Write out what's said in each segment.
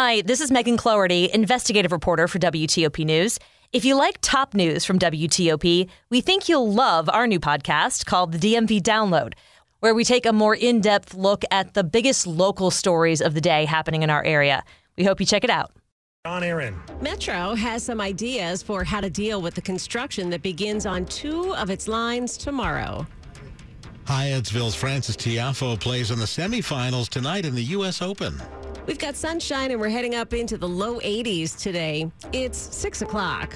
Hi, this is Megan Cloherty, investigative reporter for WTOP News. If you like top news from WTOP, we think you'll love our new podcast called the DMV Download, where we take a more in depth look at the biggest local stories of the day happening in our area. We hope you check it out. On Aaron. Metro has some ideas for how to deal with the construction that begins on two of its lines tomorrow. Hyattsville's Frances Tiafoe plays in the semifinals tonight in the U.S. Open. We've got sunshine and we're heading up into the low 80s today. It's 6 o'clock.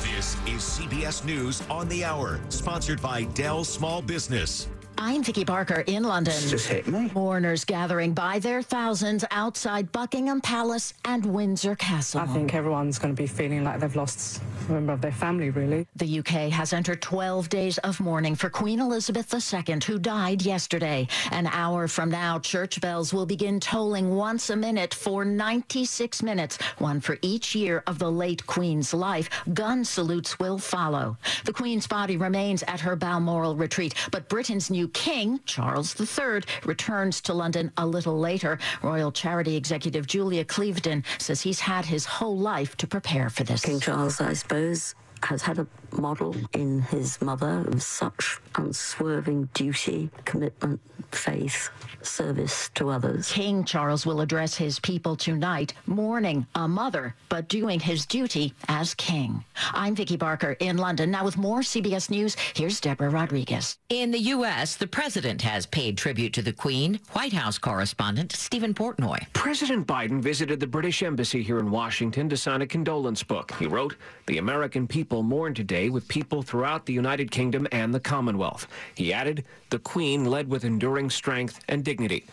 This is CBS News on the Hour, sponsored by Dell Small Business. I'm Vicky Barker in London. Just hit me. Mourners gathering by their thousands outside Buckingham Palace and Windsor Castle. I think everyone's going to be feeling like they've lost a member of their family, really. The UK has entered 12 days of mourning for Queen Elizabeth II, who died yesterday. An hour from now, church bells will begin tolling once a minute for 96 minutes, one for each year of the late Queen's life. Gun salutes will follow. The Queen's body remains at her Balmoral retreat, but Britain's new king, Charles III, returns to London a little later. Royal Charity Executive Julia Cleverdon says he's had his whole life to prepare for this. King Charles, I suppose, has had a model in his mother of such unswerving duty, commitment, faith, service to others. King Charles will address his people tonight, mourning a mother, but doing his duty as king. I'm Vicky Barker in London. Now with more CBS News, here's Deborah Rodriguez. In the U.S., the president has paid tribute to the Queen. White House correspondent Stephen Portnoy. President Biden visited the British Embassy here in Washington to sign a condolence book. He wrote, The American people mourn today with people throughout the United Kingdom and the Commonwealth. He added, The Queen led with enduring strength and dignity.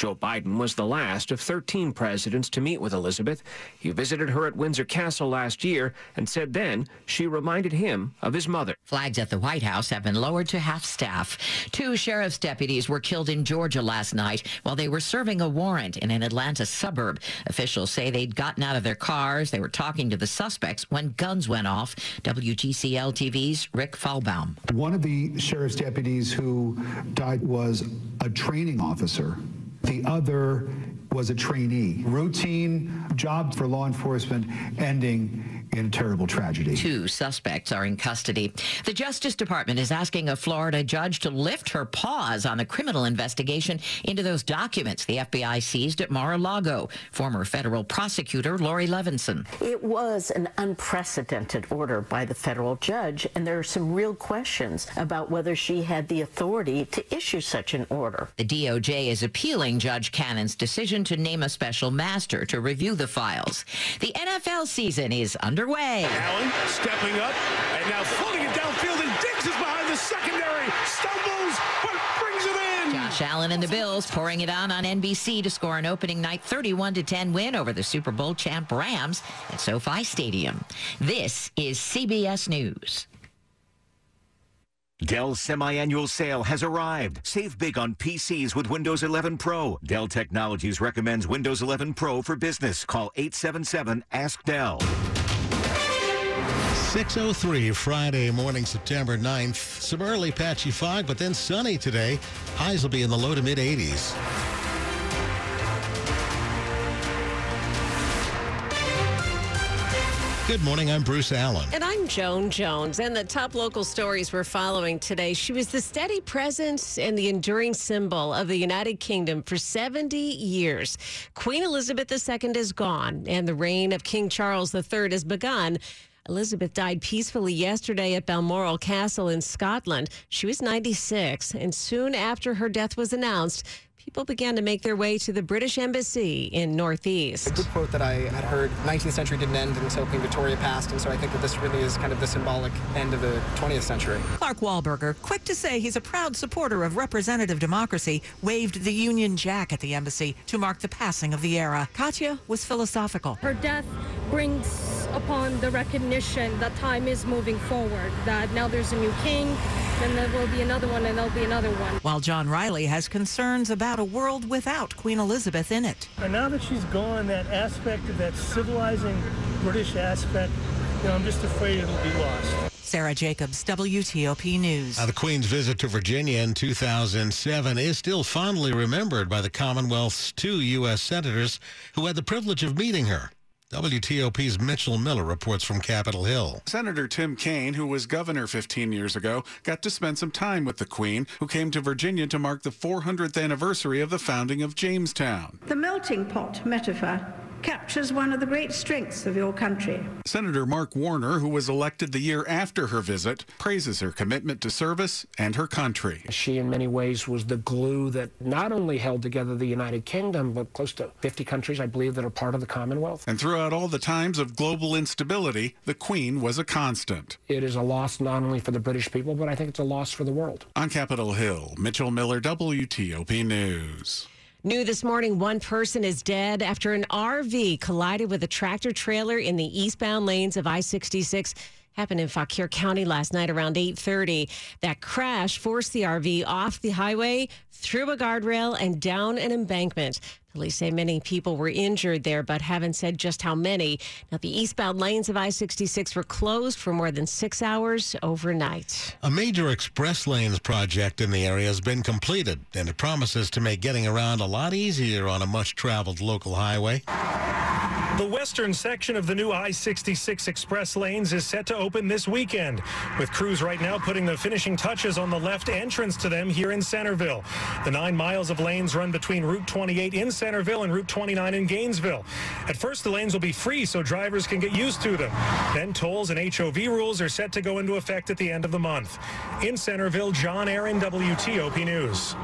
Joe Biden was the last of 13 presidents to meet with Elizabeth. He visited her at Windsor Castle last year and said then she reminded him of his mother. Flags at the White House have been lowered to half staff. Two sheriff's deputies were killed in Georgia last night while they were serving a warrant in an Atlanta suburb. Officials say they'd gotten out of their cars. They were talking to the suspects when guns went off. WGCL TV's Rick Falbaum. One of the sheriff's deputies who died was a training officer. The other was a trainee. Routine job for law enforcement ending in a terrible tragedy. Two suspects are in custody. The Justice Department is asking a Florida judge to lift her pause on the criminal investigation into those documents the FBI seized at Mar-a-Lago. Former federal prosecutor Laurie Levenson. It was an unprecedented order by the federal judge, and there are some real questions about whether she had the authority to issue such an order. The DOJ is appealing Judge Cannon's decision to name a special master to review the files. The NFL season is under underway. Allen stepping up and now floating it downfield, and Diggs is behind the secondary. Stumbles, but brings it in. Josh Allen and the Bills pouring it on on NBC to score an opening night 31 to 10 win over the Super Bowl champ Rams at SoFi Stadium. This is CBS News. Dell's semi-annual sale has arrived. Save big on PCs with Windows 11 Pro. Dell Technologies recommends Windows 11 Pro for business. Call 877-ASK-DELL. 603 Friday morning, September 9th. Some early patchy fog, but then sunny today. Highs will be in the low to mid 80s. Good morning. I'm Bruce Allen. And I'm Joan Jones. And the top local stories we're following today. She was the steady presence and the enduring symbol of the United Kingdom for 70 years. Queen Elizabeth II is gone, and the reign of King Charles III has begun. Elizabeth died peacefully yesterday at Balmoral Castle in Scotland. She was 96, and soon after her death was announced, people began to make their way to the British Embassy in Northeast. A good quote that I had heard 19th century didn't end until Queen Victoria passed, and so I think that this really is kind of the symbolic end of the 20th century. Clark Wahlberger, quick to say he's a proud supporter of representative democracy, waved the Union Jack at the embassy to mark the passing of the era. Katya was philosophical. Her death brings upon the recognition that time is moving forward, that now there's a new king, then there will be another one, and there'll be another one. While John Riley has concerns about a world without Queen Elizabeth in it. And now that she's gone, that aspect of that civilizing British aspect, you know, I'm just afraid it'll be lost. Sarah Jacobs, WTOP News. Now, the Queen's visit to Virginia in 2007 is still fondly remembered by the Commonwealth's two U.S. senators who had the privilege of meeting her. WTOP's Mitchell Miller reports from Capitol Hill. Senator Tim Kaine, who was governor 15 years ago, got to spend some time with the Queen, who came to Virginia to mark the 400th anniversary of the founding of Jamestown. The melting pot metaphor captures one of the great strengths of your country. Senator Mark Warner, who was elected the year after her visit, praises her commitment to service and her country. She, in many ways, was the glue that not only held together the United Kingdom, but close to 50 countries, I believe, that are part of the Commonwealth. And throughout all the times of global instability, the Queen was a constant. It is a loss not only for the British people, but I think it's a loss for the world. On Capitol Hill, Mitchell Miller, WTOP News. New this morning, one person is dead after an RV collided with a tractor trailer in the eastbound lanes of I 66 happened in Fauquier County last night around 8:30. That crash forced the RV off the highway, through a guardrail and down an embankment. Police say many people were injured there, but haven't said just how many. Now, the eastbound lanes of I 66 were closed for more than six hours overnight. A major express lanes project in the area has been completed, and it promises to make getting around a lot easier on a much traveled local highway. The western section of the new I-66 express lanes is set to open this weekend, with crews right now putting the finishing touches on the left entrance to them here in Centerville. The nine miles of lanes run between Route 28 in Centerville and Route 29 in Gainesville. At first, the lanes will be free so drivers can get used to them. Then tolls and HOV rules are set to go into effect at the end of the month. In Centerville, John Aaron, WTOP News.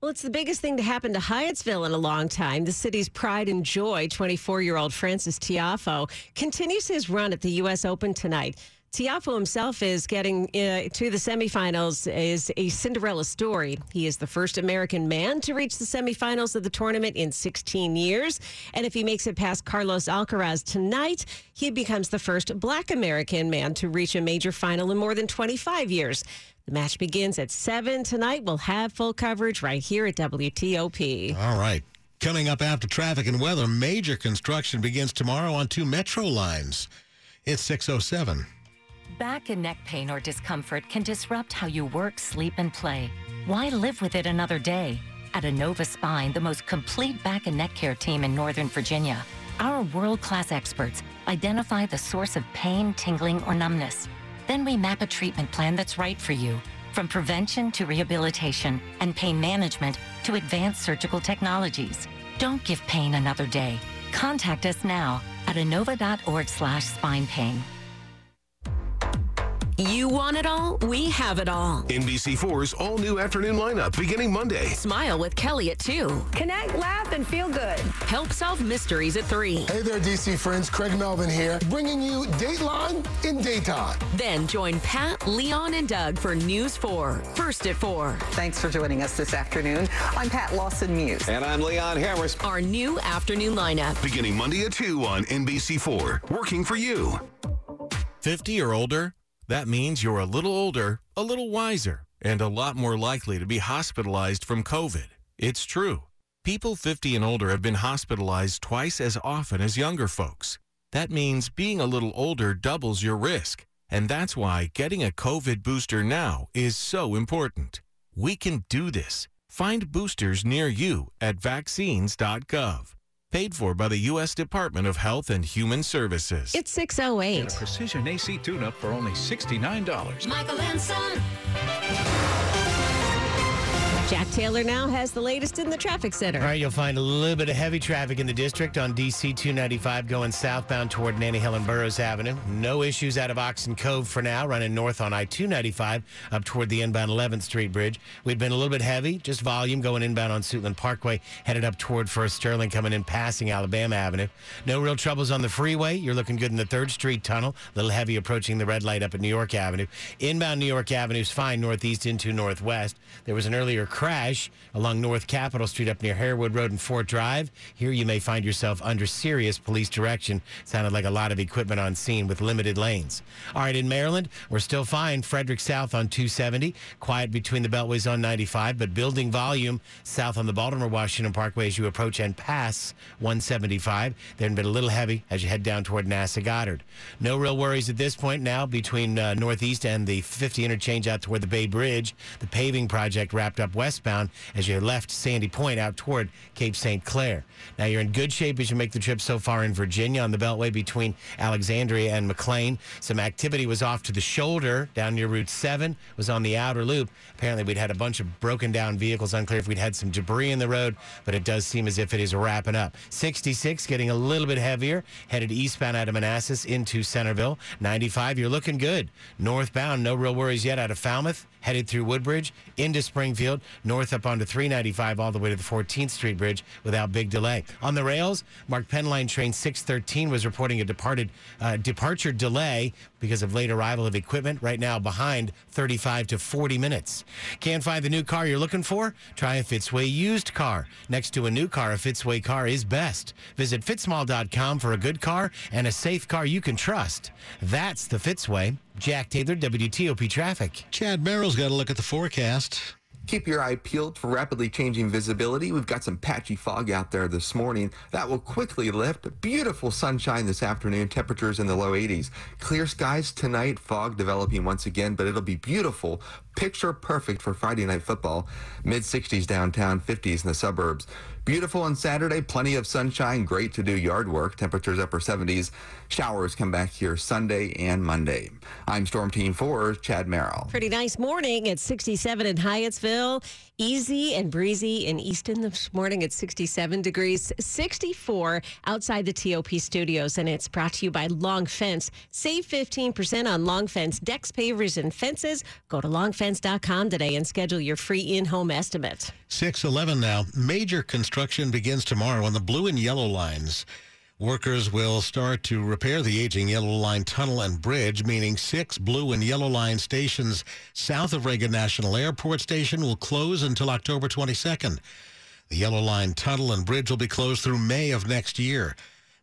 Well, it's the biggest thing to happen to Hyattsville in a long time. The city's pride and joy, 24 year old Frances Tiafoe, continues his run at the U.S. Open tonight. Tiafoe himself is getting uh, to the semifinals is a Cinderella story. He is the first American man to reach the semifinals of the tournament in 16 years. And if he makes it past Carlos Alcaraz tonight, he becomes the first black American man to reach a major final in more than 25 years. The match begins at 7 tonight. We'll have full coverage right here at WTOP. All right. Coming up after traffic and weather, major construction begins tomorrow on two metro lines. It's 607. Back and neck pain or discomfort can disrupt how you work, sleep, and play. Why live with it another day? At Inova Spine, the most complete back and neck care team in Northern Virginia, our world class experts identify the source of pain, tingling, or numbness. Then we map a treatment plan that's right for you, from prevention to rehabilitation and pain management to advanced surgical technologies. Don't give pain another day. Contact us now at inova.org slash spine pain. You want it all? We have it all. NBC4's all new afternoon lineup beginning Monday. Smile with Kelly at 2. Connect, laugh, and feel good. Help solve mysteries at 3. Hey there, DC friends. Craig Melvin here, bringing you Dateline in daytime. Then join Pat, Leon, and Doug for News 4. First at 4. Thanks for joining us this afternoon. I'm Pat Lawson Muse. And I'm Leon Harris. Our new afternoon lineup. Beginning Monday at 2 on NBC4. Working for you. 50 or older? That means you're a little older, a little wiser, and a lot more likely to be hospitalized from COVID. It's true. People 50 and older have been hospitalized twice as often as younger folks. That means being a little older doubles your risk. And that's why getting a COVID booster now is so important. We can do this. Find boosters near you at vaccines.gov. Paid for by the U.S. Department of Health and Human Services. It's 608. Get a precision AC tune up for only $69. Michael and Son. Jack Taylor now has the latest in the traffic center. All right, you'll find a little bit of heavy traffic in the district on DC 295 going southbound toward Nanny and Burroughs Avenue. No issues out of Oxon Cove for now, running north on I 295 up toward the inbound 11th Street Bridge. We've been a little bit heavy, just volume going inbound on Suitland Parkway, headed up toward Firth Sterling, coming in passing Alabama Avenue. No real troubles on the freeway. You're looking good in the 3rd Street Tunnel, a little heavy approaching the red light up at New York Avenue. Inbound New York Avenue is fine northeast into northwest. There was an earlier crash along North Capitol Street up near Harewood Road and Fort Drive. Here you may find yourself under serious police direction. Sounded like a lot of equipment on scene with limited lanes. All right, in Maryland, we're still fine. Frederick South on 270, quiet between the beltways on 95, but building volume south on the Baltimore Washington Parkway as you approach and pass 175. Then been a little heavy as you head down toward NASA Goddard. No real worries at this point now between uh, Northeast and the 50 interchange out toward the Bay Bridge. The paving project wrapped up westbound as you left Sandy Point out toward Cape St. Clair. Now you're in good shape as you make the trip so far in Virginia on the Beltway between Alexandria and McLean. Some activity was off to the shoulder down near Route 7, was on the outer loop. Apparently, we'd had a bunch of broken down vehicles. Unclear if we'd had some debris in the road, but it does seem as if it is wrapping up. 66 getting a little bit heavier, headed eastbound out of Manassas into Centerville. 95, you're looking good. Northbound, no real worries yet out of Falmouth headed through Woodbridge into Springfield, north up onto 395 all the way to the 14th Street Bridge without big delay. On the rails, MARC Penn train 613 was reporting a departed uh, departure delay because of late arrival of equipment. Right now, behind 35 to 40 minutes. Can't find the new car you're looking for? Try a Fitzway used car. Next to a new car, a Fitzway car is best. Visit fitzmall.com for a good car and a safe car you can trust. That's the Fitzway. Jack Taylor, WTOP Traffic. Chad Merrill's got a look at the forecast. Keep your eye peeled for rapidly changing visibility. We've got some patchy fog out there this morning. That will quickly lift. Beautiful sunshine this afternoon. Temperatures in the low 80s. Clear skies tonight. Fog developing once again, but it'll be beautiful. Picture perfect for Friday night football. Mid 60s downtown, 50s in the suburbs. Beautiful on Saturday, plenty of sunshine, great to do yard work. Temperatures upper 70s. Showers come back here Sunday and Monday. I'm Storm Team 4, Chad Merrill. Pretty nice morning at 67 in Hyattsville. Easy and breezy in Easton this morning at 67 degrees, 64 outside the TOP studios. And it's brought to you by Long Fence. Save 15% on Long Fence decks, pavers, and fences. Go to longfence.com today and schedule your free in home estimate. 611 now. Major construction begins tomorrow on the blue and yellow lines. Workers will start to repair the aging Yellow Line tunnel and bridge, meaning six blue and yellow line stations south of Reagan National Airport Station will close until October 22nd. The Yellow Line tunnel and bridge will be closed through May of next year.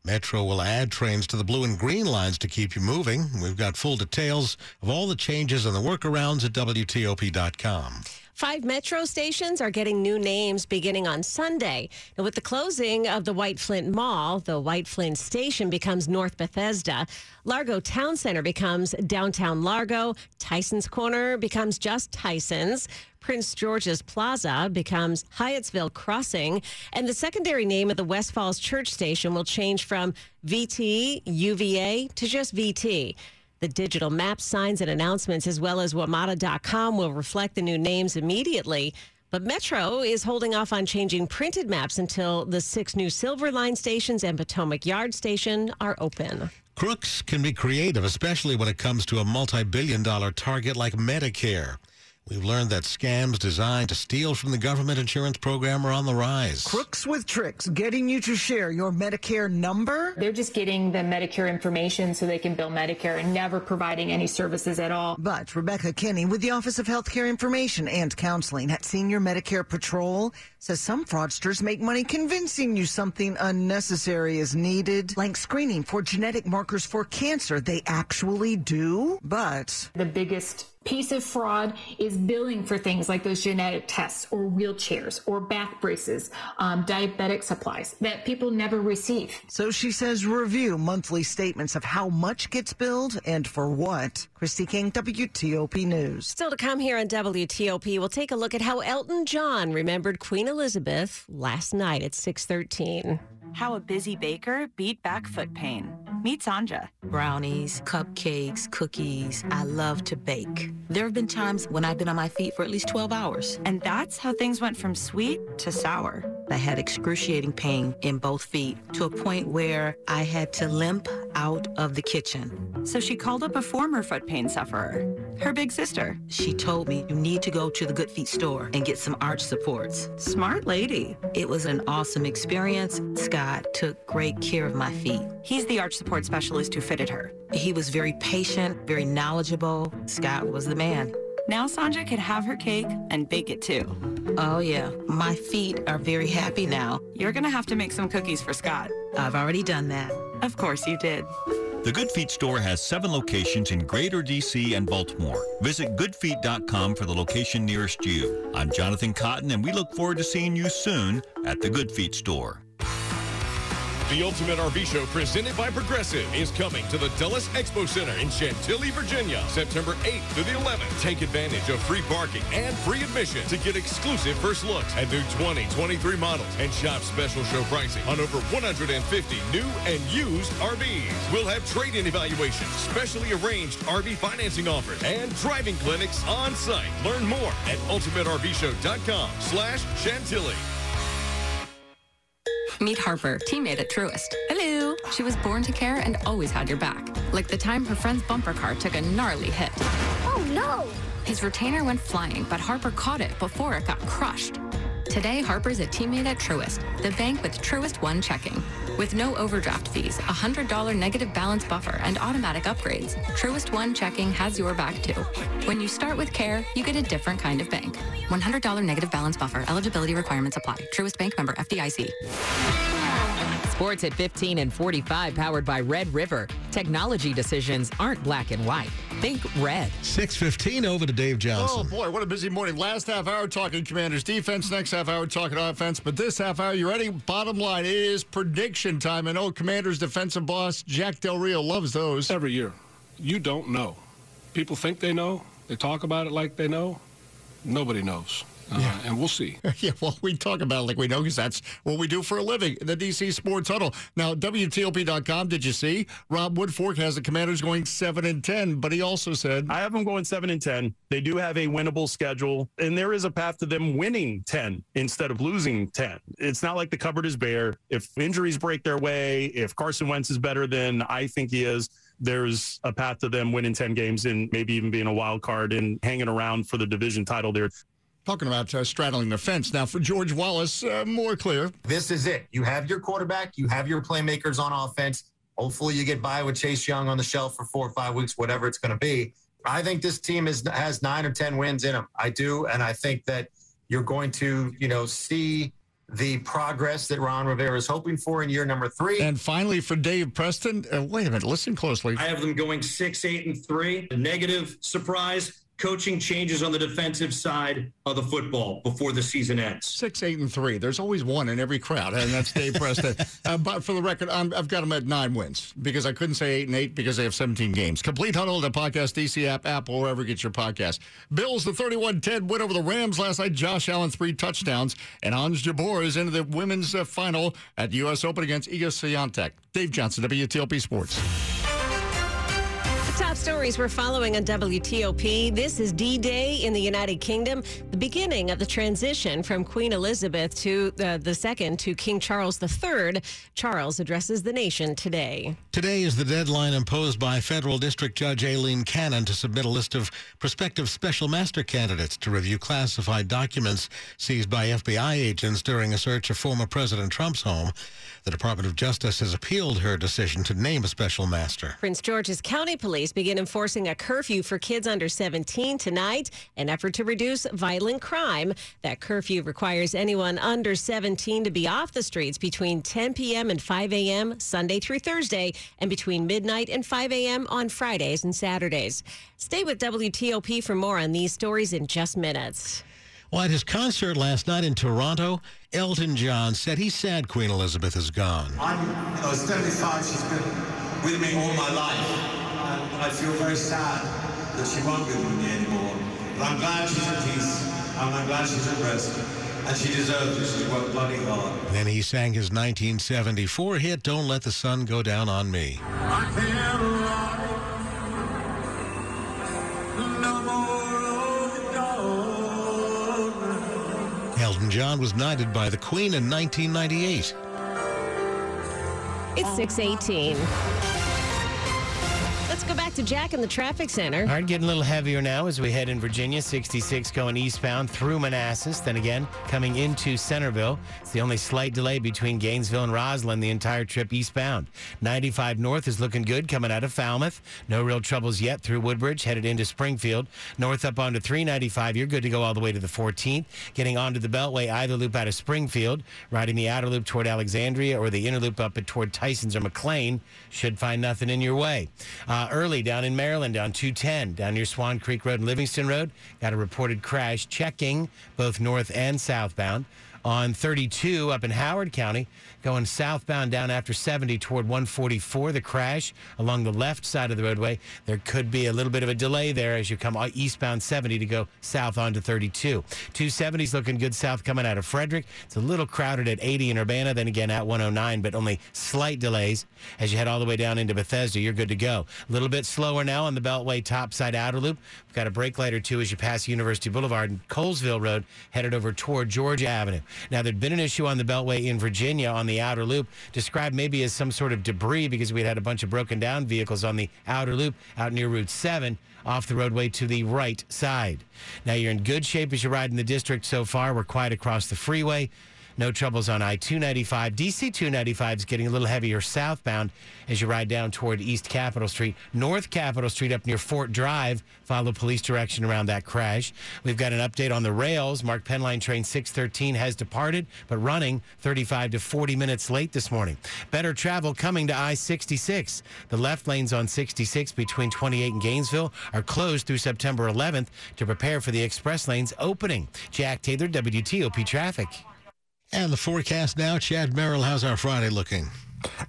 Metro will add trains to the blue and green lines to keep you moving. We've got full details of all the changes and the workarounds at WTOP.com. Five metro stations are getting new names beginning on Sunday. With the closing of the White Flint Mall, the White Flint Station becomes North Bethesda. Largo Town Center becomes Downtown Largo. Tyson's Corner becomes just Tyson's. Prince George's Plaza becomes Hyattsville Crossing. And the secondary name of the West Falls Church Station will change from VT UVA to just VT. The digital map signs and announcements, as well as WMATA.com, will reflect the new names immediately. But Metro is holding off on changing printed maps until the six new Silver Line stations and Potomac Yard station are open. Crooks can be creative, especially when it comes to a multi billion dollar target like Medicare. We've learned that scams designed to steal from the government insurance program are on the rise. Crooks with tricks, getting you to share your Medicare number. They're just getting the Medicare information so they can bill Medicare and never providing any services at all. But Rebecca Kinney with the Office of Healthcare Information and Counseling at Senior Medicare Patrol says some fraudsters make money convincing you something unnecessary is needed, like screening for genetic markers for cancer. They actually do, but the biggest piece of fraud is billing for things like those genetic tests or wheelchairs or back braces, um, diabetic supplies that people never receive. So she says review monthly statements of how much gets billed and for what. Christy King, WTOP News. Still to come here on WTOP, we'll take a look at how Elton John remembered Queen Elizabeth last night at 613. How a busy baker beat back foot pain. Meet Sanja. Brownies, cupcakes, cookies. I love to bake. There have been times when I've been on my feet for at least 12 hours. And that's how things went from sweet to sour. I had excruciating pain in both feet to a point where I had to limp out of the kitchen. So she called up a former foot pain sufferer, her big sister. She told me, you need to go to the Good Feet store and get some arch supports. Smart lady. It was an awesome experience. Scott took great care of my feet. He's the arch support specialist who fitted her. He was very patient, very knowledgeable. Scott was the man. Now Sandra can have her cake and bake it too. Oh, yeah. My feet are very happy now. You're gonna have to make some cookies for Scott. I've already done that. Of course you did. The Good Feet store has seven locations in Greater DC and Baltimore. Visit goodfeet.com for the location nearest you. I'm Jonathan Cotton, and we look forward to seeing you soon at the Good Feet store. The Ultimate RV Show presented by Progressive is coming to the Dulles Expo Center in Chantilly, Virginia, September 8th through the 11th. Take advantage of free parking and free admission to get exclusive first looks at new 2023 models and shop special show pricing on over 150 new and used RVs. We'll have trade-in evaluations, specially arranged RV financing offers, and driving clinics on site. Learn more at ultimatervshow.com slash Chantilly. Meet Harper, teammate at Truist. Hello. She was born to care and always had your back. Like the time her friend's bumper car took a gnarly hit. Oh no! His retainer went flying, but Harper caught it before it got crushed. Today, Harper's a teammate at Truist, the bank with Truist One checking. With no overdraft fees, a $100 negative balance buffer, and automatic upgrades, Truist One checking has your back too. When you start with care, you get a different kind of bank. $100 negative balance buffer. Eligibility requirements apply. Truist Bank member FDIC. Sports at 15 and 45, powered by Red River. Technology decisions aren't black and white. Think red. 615 over to Dave Johnson. Oh, boy, what a busy morning. Last half hour talking Commanders defense, next half hour talking offense. But this half hour, you ready? Bottom line, it is prediction time. And know Commanders defensive boss Jack Del Rio loves those. Every year. You don't know. People think they know. They talk about it like they know. Nobody knows. Uh, yeah. And we'll see. yeah, well, we talk about it like we know because that's what we do for a living, the DC Sports Huddle. Now, WTOP.com, did you see? Rob Woodfork has the Commanders going 7 and 10, but he also said. I have them going 7 and 10. They do have a winnable schedule, and there is a path to them winning 10 instead of losing 10. It's not like the cupboard is bare. If injuries break their way, if Carson Wentz is better than I think he is, there's a path to them winning 10 games and maybe even being a wild card and hanging around for the division title there talking about uh, straddling the fence. Now, for George Wallace, uh, more clear. This is it. You have your quarterback, you have your playmakers on offense. Hopefully, you get by with Chase Young on the shelf for four or five weeks, whatever it's going to be. I think this team is, has nine or 10 wins in them. I do. And I think that you're going to, you know, see the progress that Ron Rivera is hoping for in year number three. And finally, for Dave Preston, uh, wait a minute, listen closely. I have them going six, eight, and three. A negative surprise coaching changes on the defensive side of the football before the season ends. Six, eight, and three. There's always one in every crowd, and that's Dave Preston. Uh, but for the record, i have got them at nine wins because I couldn't say eight and eight because they have 17 games. Complete Huddle, the podcast, DC app, Apple, wherever you get your podcast. Bills, the 31-10 win over the Rams last night. Josh Allen, three touchdowns. And Ons Jabeur is into the women's uh, final at the U.S. Open against Iga Swiatek. Dave Johnson, WTOP Sports top stories we're following on WTOP. This is D Day in the United Kingdom, the beginning of the transition from Queen Elizabeth to uh, the second to King Charles III. Charles addresses the nation today. Today is the deadline imposed by federal district judge Aileen Cannon to submit a list of prospective special master candidates to review classified documents seized by FBI agents during a search of former President Trump's home. The Department of Justice has appealed her decision to name a special master. Prince George's County Police begin enforcing a curfew for kids under 17 tonight, an effort to reduce violent crime. That curfew requires anyone under 17 to be off the streets between 10 p.m. and 5 a.m. Sunday through Thursday, and between midnight and 5 a.m. on Fridays and Saturdays. Stay with WTOP for more on these stories in just minutes. Well, at his concert last night in Toronto, Elton John said he's sad Queen Elizabeth is gone. I'm, you know, 75. She's been with me all my life. And I feel very sad that she won't be with me anymore. But I'm glad she's at peace. And I'm glad she's at rest. And she deserves it. She's worked bloody hard. Then he sang his 1974 hit, Don't Let the Sun Go Down on Me. Elton John was knighted by the Queen in 1998. It's 618. To Jack in the traffic center. All right, getting a little heavier now as we head in Virginia. 66 going eastbound through Manassas. Then again, coming into Centerville. It's the only slight delay between Gainesville and Rosslyn the entire trip eastbound. 95 north is looking good coming out of Falmouth. No real troubles yet through Woodbridge, headed into Springfield. North up onto 395. You're good to go all the way to the 14th. Getting onto the Beltway, either loop out of Springfield, riding the outer loop toward Alexandria or the inner loop up toward Tysons or McLean. Should find nothing in your way. Uh, early down in Maryland on 210, down near Swan Creek Road and Livingston Road, got a reported crash checking both north and southbound. On 32 up in Howard County, going southbound down after 70 toward 144, the crash along the left side of the roadway. There could be a little bit of a delay there as you come uh, eastbound 70 to go south onto 32. 270's looking good south coming out of Frederick. It's a little crowded at 80 in Urbana, then again at 109, but only slight delays as you head all the way down into Bethesda. You're good to go. A little bit slower now on the Beltway topside outer loop. We've got a brake light or two as you pass University Boulevard and Colesville Road, headed over toward Georgia Avenue. Now, there'd been an issue on the Beltway in Virginia on the outer loop, described maybe as some sort of debris because we'd had a bunch of broken down vehicles on the outer loop out near Route 7 off the roadway to the right side. Now, you're in good shape as you ride in the district so far. We're quiet across the freeway. No troubles on I 295. DC 295 is getting a little heavier southbound as you ride down toward East Capitol Street. North Capitol Street up near Fort Drive. Follow police direction around that crash. We've got an update on the rails. MARC Penn Line train 613 has departed, but running 35 to 40 minutes late this morning. Better travel coming to I 66. The left lanes on 66 between 28 and Gainesville are closed through September 11th to prepare for the express lanes opening. Jack Taylor, WTOP Traffic. And the forecast now, Chad Merrill, how's our Friday looking?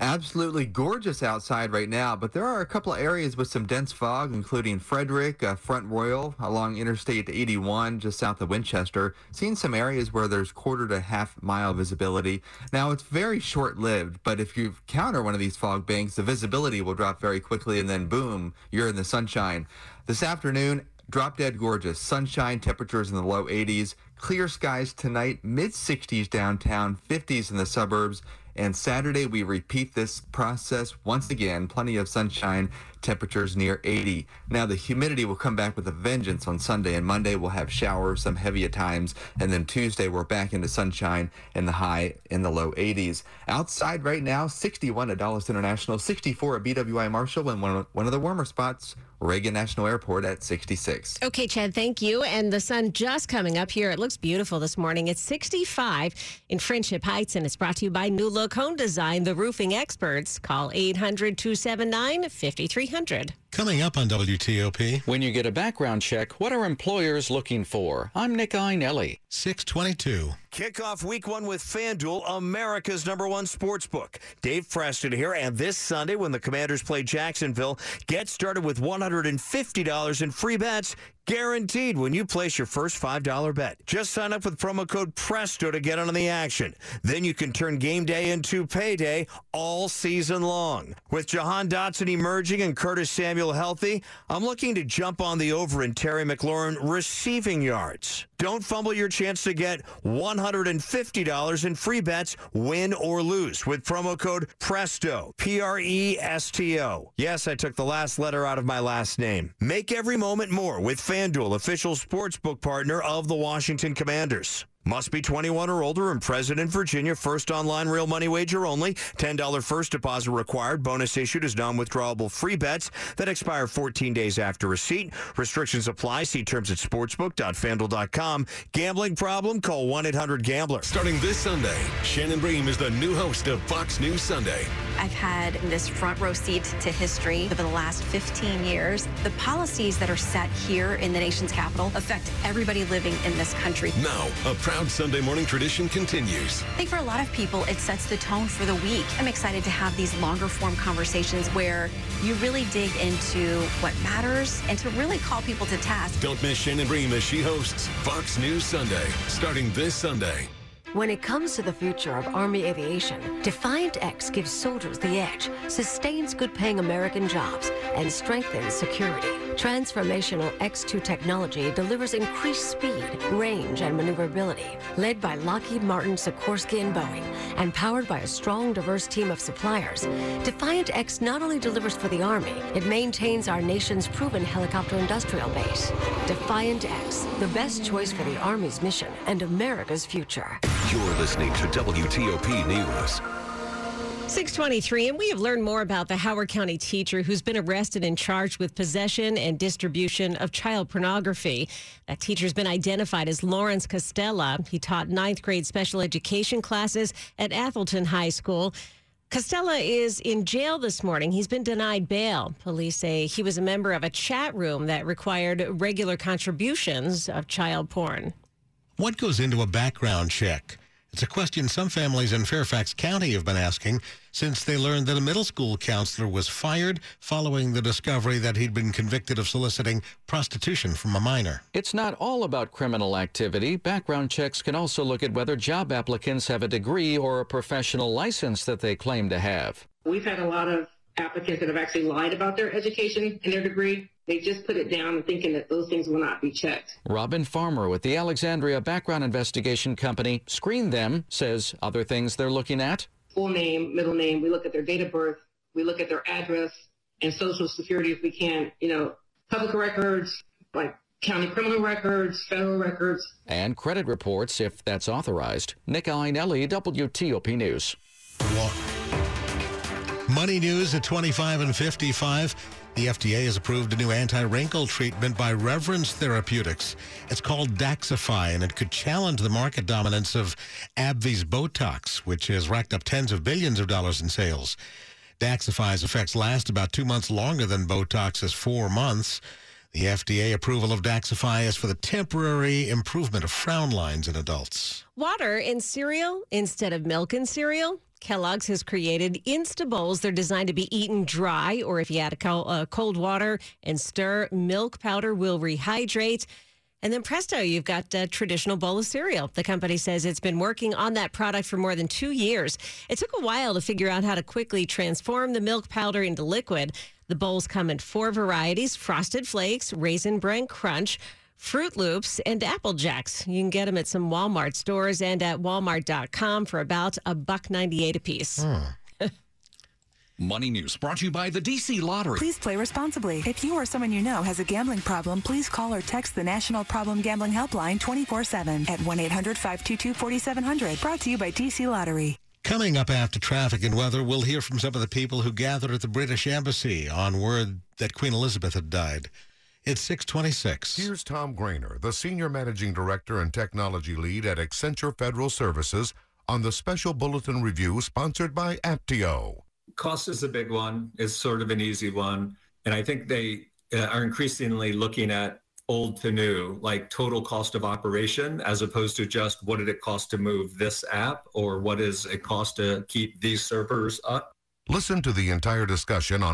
Absolutely gorgeous outside right now, but there are a couple of areas with some dense fog, including Frederick, uh, Front Royal, along Interstate 81, just south of Winchester. Seeing some areas where there's quarter to half mile visibility. Now, it's very short lived, but if you counter one of these fog banks, the visibility will drop very quickly, and then boom, you're in the sunshine. This afternoon, drop dead gorgeous. Sunshine, temperatures in the low 80s. Clear skies tonight, mid 60s downtown, 50s in the suburbs. And Saturday, we repeat this process once again. Plenty of sunshine, temperatures near 80. Now, the humidity will come back with a vengeance on Sunday, and Monday we'll have showers, some heavy at times. And then Tuesday, we're back into sunshine and the high in the low 80s. Outside right now, 61 at Dulles International, 64 at BWI Marshall, and one, one of the warmer spots, Reagan National Airport at 66. Okay, Chad, thank you. And the sun just coming up here. It looks beautiful this morning. It's 65 in Friendship Heights, and it's brought to you by New Look Home Design, the roofing experts. Call 800 279 5300. Coming up on WTOP. When you get a background check, what are employers looking for? I'm Nick Iannelli. 622. Kick off week one with FanDuel, America's number one sports book. Dave Preston here, and this Sunday when the Commanders play Jacksonville, get started with $150 in free bets guaranteed when you place your first $5 bet. Just sign up with promo code PRESTO to get on the action. Then you can turn game day into payday all season long. With Jahan Dotson emerging and Curtis Samuel healthy, I'm looking to jump on the over in Terry McLaurin receiving yards. Don't fumble your chance to get $150 in free bets, win or lose, with promo code PRESTO. P R E S T O. Yes, I took the last letter out of my last name. Make every moment more with FanDuel, official sportsbook partner of the Washington Commanders. Must be 21 or older and present in Virginia. First online real money wager only. $10 first deposit required. Bonus issued as non-withdrawable free bets that expire 14 days after receipt. Restrictions apply. See terms at sportsbook.fanduel.com. Gambling problem? Call 1-800-GAMBLER. Starting this Sunday, Shannon Bream is the new host of Fox News Sunday. I've had this front row seat to history over the last 15 years. The policies that are set here in the nation's capital affect everybody living in this country. Now, a proud Sunday morning tradition continues. I think for a lot of people, it sets the tone for the week. I'm excited to have these longer form conversations where you really dig into what matters and to really call people to task. Don't miss Shannon Bream as she hosts Fox News Sunday, starting this Sunday. When it comes to the future of Army aviation, Defiant X gives soldiers the edge, sustains good paying American jobs, and strengthens security. Transformational X2 technology delivers increased speed, range, and maneuverability. Led by Lockheed Martin, Sikorsky, and Boeing, and powered by a strong, diverse team of suppliers, Defiant X not only delivers for the Army, it maintains our nation's proven helicopter industrial base. Defiant X, the best choice for the Army's mission and America's future. You're listening to WTOP News. 623, and we have learned more about the Howard County teacher who's been arrested and charged with possession and distribution of child pornography. That teacher's been identified as Lawrence Costella. He taught ninth grade special education classes at Atholton High School. Costella is in jail this morning. He's been denied bail. Police say he was a member of a chat room that required regular contributions of child porn. What goes into a background check? It's a question some families in Fairfax County have been asking since they learned that a middle school counselor was fired following the discovery that he'd been convicted of soliciting prostitution from a minor. It's not all about criminal activity. Background checks can also look at whether job applicants have a degree or a professional license that they claim to have. We've had a lot of applicants that have actually lied about their education and their degree. They just put it down thinking that those things will not be checked. Robin Farmer with the Alexandria Background Investigation Company screened them, says other things they're looking at. Full name, middle name. We look at their date of birth. We look at their address and social security if we can. You know, public records, like county criminal records, federal records. And credit reports if that's authorized. Nick Iannelli, WTOP News. Money news at 25 and 55. The FDA has approved a new anti-wrinkle treatment by Revance Therapeutics. It's called Daxxify, and it could challenge the market dominance of AbbVie's Botox, which has racked up tens of billions of dollars in sales. Daxxify's effects last about two months longer than Botox's four months. The FDA approval of Daxxify is for the temporary improvement of frown lines in adults. Water in cereal instead of milk in cereal. Kellogg's has created Insta Bowls. They're designed to be eaten dry, or if you add a cold, uh, cold water and stir, milk powder will rehydrate. And then presto, you've got a traditional bowl of cereal. The company says it's been working on that product for more than two years. It took a while to figure out how to quickly transform the milk powder into liquid. The bowls come in four varieties Frosted Flakes, Raisin Bran Crunch, Froot Loops, and Apple Jacks. You can get them at some Walmart stores and at walmart.com for about a buck 98 a piece. Hmm. Money News brought to you by the DC Lottery. Please play responsibly. If you or someone you know has a gambling problem, please call or text the National Problem Gambling Helpline 24 7 at 1 800 522 4700. Brought to you by DC Lottery. Coming up after traffic and weather, we'll hear from some of the people who gathered at the British Embassy on word that Queen Elizabeth had died. It's 626. Here's Tom Grainer, the Senior Managing Director and Technology Lead at Accenture Federal Services, on the special bulletin review sponsored by Aptio. Cost is a big one. It's sort of an easy one. And I think they uh, are increasingly looking at old to new, like total cost of operation, as opposed to just what did it cost to move this app or what is it cost to keep these servers up. Listen to the entire discussion on